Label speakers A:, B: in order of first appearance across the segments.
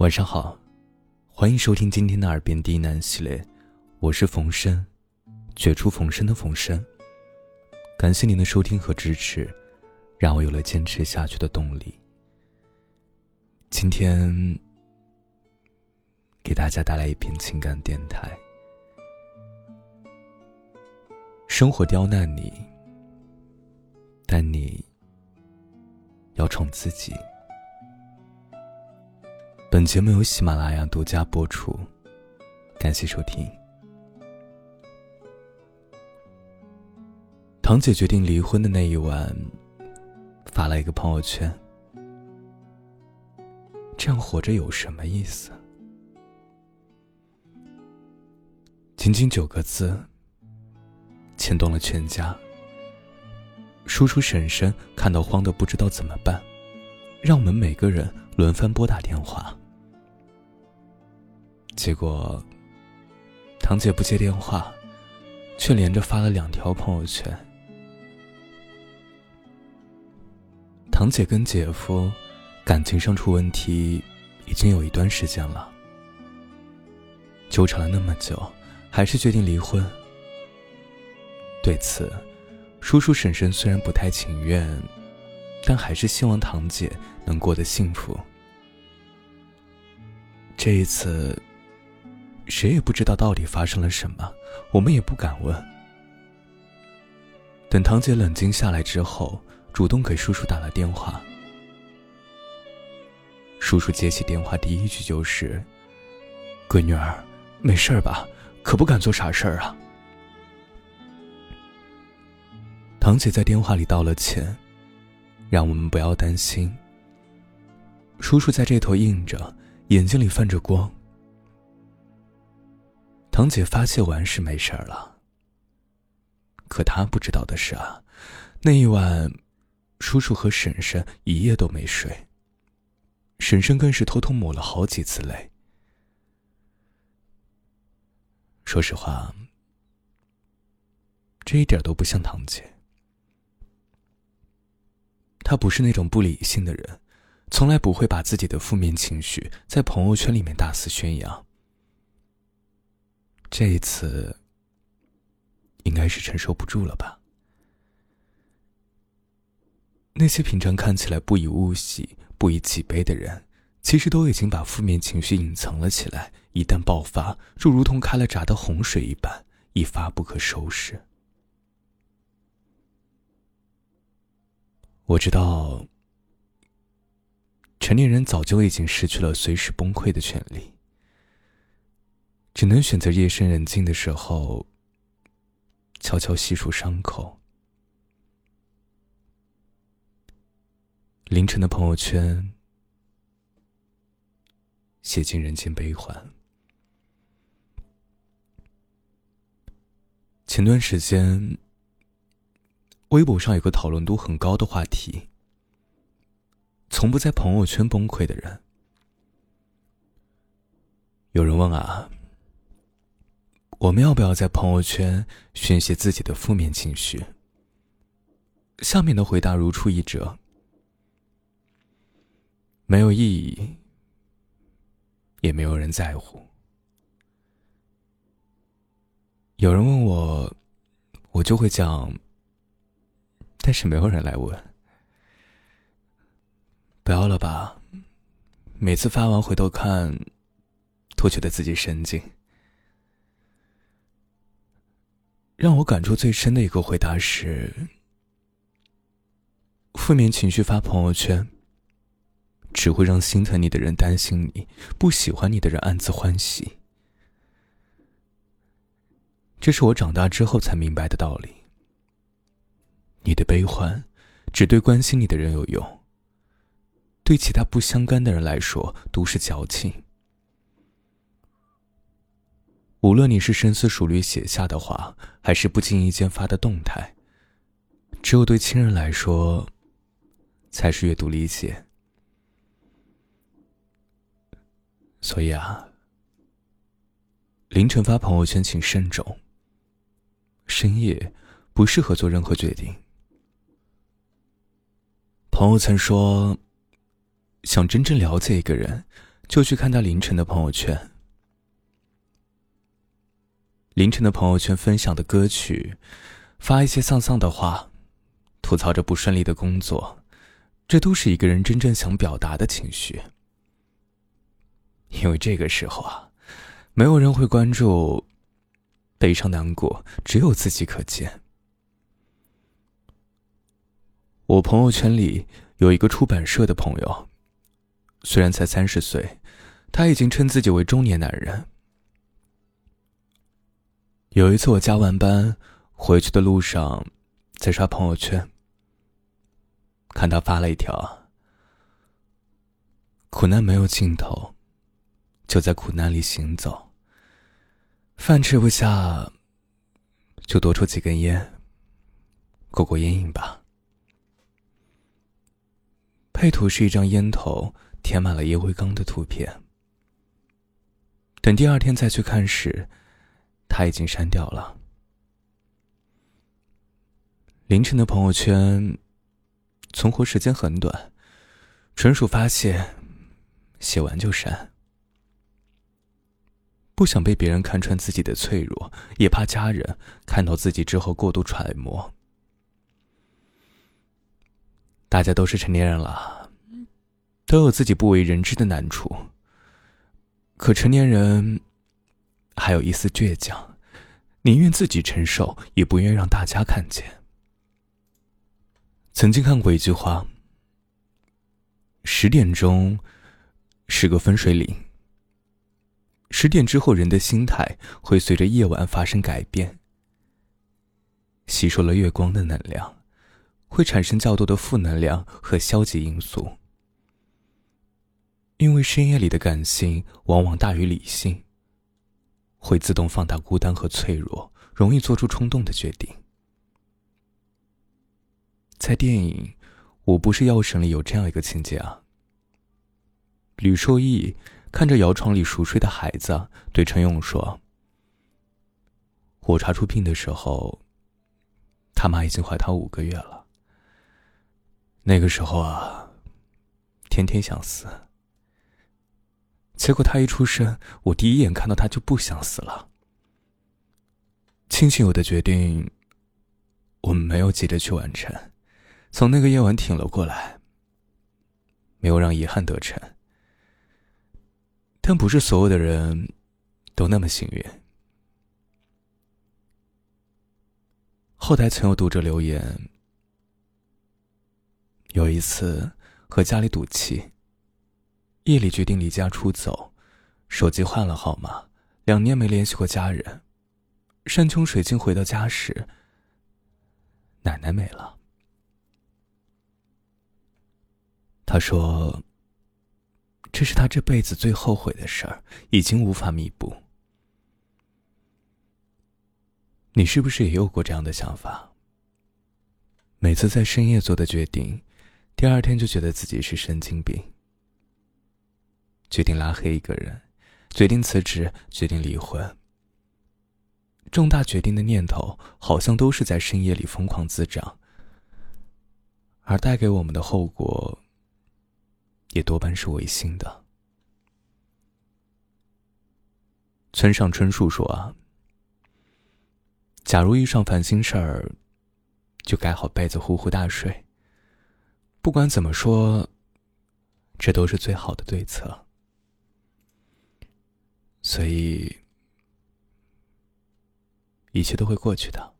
A: 晚上好，欢迎收听今天的耳边低喃系列，我是冯生，绝处逢生的冯生。感谢您的收听和支持，让我有了坚持下去的动力。今天给大家带来一篇情感电台。生活刁难你，但你要宠自己。本节目由喜马拉雅独家播出，感谢收听。堂姐决定离婚的那一晚，发了一个朋友圈：“这样活着有什么意思？”仅仅九个字，牵动了全家。叔叔婶婶看到慌的不知道怎么办，让我们每个人轮番拨打电话。结果，堂姐不接电话，却连着发了两条朋友圈。堂姐跟姐夫感情上出问题，已经有一段时间了，纠缠了那么久，还是决定离婚。对此，叔叔婶婶虽然不太情愿，但还是希望堂姐能过得幸福。这一次。谁也不知道到底发生了什么，我们也不敢问。等堂姐冷静下来之后，主动给叔叔打了电话。叔叔接起电话，第一句就是：“闺女儿，没事吧？可不敢做傻事儿啊。”堂姐在电话里道了歉，让我们不要担心。叔叔在这头应着，眼睛里泛着光。堂姐发泄完是没事了，可她不知道的是啊，那一晚，叔叔和婶婶一夜都没睡。婶婶更是偷偷抹了好几次泪。说实话，这一点都不像堂姐。她不是那种不理性的人，从来不会把自己的负面情绪在朋友圈里面大肆宣扬。这一次，应该是承受不住了吧？那些平常看起来不以物喜、不以己悲的人，其实都已经把负面情绪隐藏了起来。一旦爆发，就如同开了闸的洪水一般，一发不可收拾。我知道，成年人早就已经失去了随时崩溃的权利。只能选择夜深人静的时候，悄悄细数伤口。凌晨的朋友圈，写尽人间悲欢。前段时间，微博上有个讨论度很高的话题：从不在朋友圈崩溃的人。有人问啊。我们要不要在朋友圈宣泄自己的负面情绪？下面的回答如出一辙：没有意义，也没有人在乎。有人问我，我就会讲，但是没有人来问。不要了吧，每次发完回头看，都觉得自己神经。让我感触最深的一个回答是：负面情绪发朋友圈，只会让心疼你的人担心你，不喜欢你的人暗自欢喜。这是我长大之后才明白的道理。你的悲欢，只对关心你的人有用，对其他不相干的人来说都是矫情。无论你是深思熟虑写下的话，还是不经意间发的动态，只有对亲人来说，才是阅读理解。所以啊，凌晨发朋友圈请慎重。深夜不适合做任何决定。朋友曾说，想真正了解一个人，就去看他凌晨的朋友圈。凌晨的朋友圈分享的歌曲，发一些丧丧的话，吐槽着不顺利的工作，这都是一个人真正想表达的情绪。因为这个时候啊，没有人会关注悲伤难过，只有自己可见。我朋友圈里有一个出版社的朋友，虽然才三十岁，他已经称自己为中年男人。有一次我加完班回去的路上，在刷朋友圈，看他发了一条：“苦难没有尽头，就在苦难里行走。饭吃不下，就多抽几根烟，过过烟瘾吧。”配图是一张烟头填满了烟灰缸的图片。等第二天再去看时，他已经删掉了。凌晨的朋友圈，存活时间很短，纯属发泄，写完就删。不想被别人看穿自己的脆弱，也怕家人看到自己之后过度揣摩。大家都是成年人了，都有自己不为人知的难处。可成年人还有一丝倔强，宁愿自己承受，也不愿让大家看见。曾经看过一句话：“十点钟是个分水岭。十点之后，人的心态会随着夜晚发生改变，吸收了月光的能量。”会产生较多的负能量和消极因素，因为深夜里的感性往往大于理性，会自动放大孤单和脆弱，容易做出冲动的决定。在电影《我不是药神》里有这样一个情节啊，吕受益看着摇床里熟睡的孩子，对陈勇说：“我查出病的时候，他妈已经怀他五个月了。”那个时候啊，天天想死。结果他一出生，我第一眼看到他就不想死了。庆幸我的决定，我们没有急着去完成，从那个夜晚挺了过来，没有让遗憾得逞。但不是所有的人都那么幸运。后台曾有读者留言。有一次和家里赌气，夜里决定离家出走，手机换了号码，两年没联系过家人。山穷水尽回到家时，奶奶没了。他说：“这是他这辈子最后悔的事儿，已经无法弥补。”你是不是也有过这样的想法？每次在深夜做的决定。第二天就觉得自己是神经病，决定拉黑一个人，决定辞职，决定离婚。重大决定的念头好像都是在深夜里疯狂滋长，而带给我们的后果也多半是违心的。村上春树说啊，假如遇上烦心事儿，就盖好被子呼呼大睡。不管怎么说，这都是最好的对策。所以，一切都会过去的。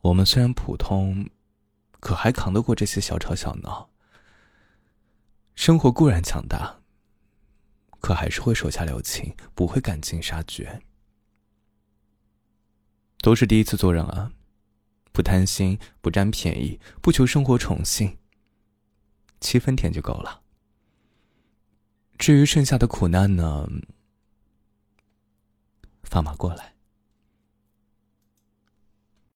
A: 我们虽然普通，可还扛得过这些小吵小闹。生活固然强大，可还是会手下留情，不会赶尽杀绝。都是第一次做人啊。不贪心，不占便宜，不求生活宠幸，七分甜就够了。至于剩下的苦难呢？放马过来。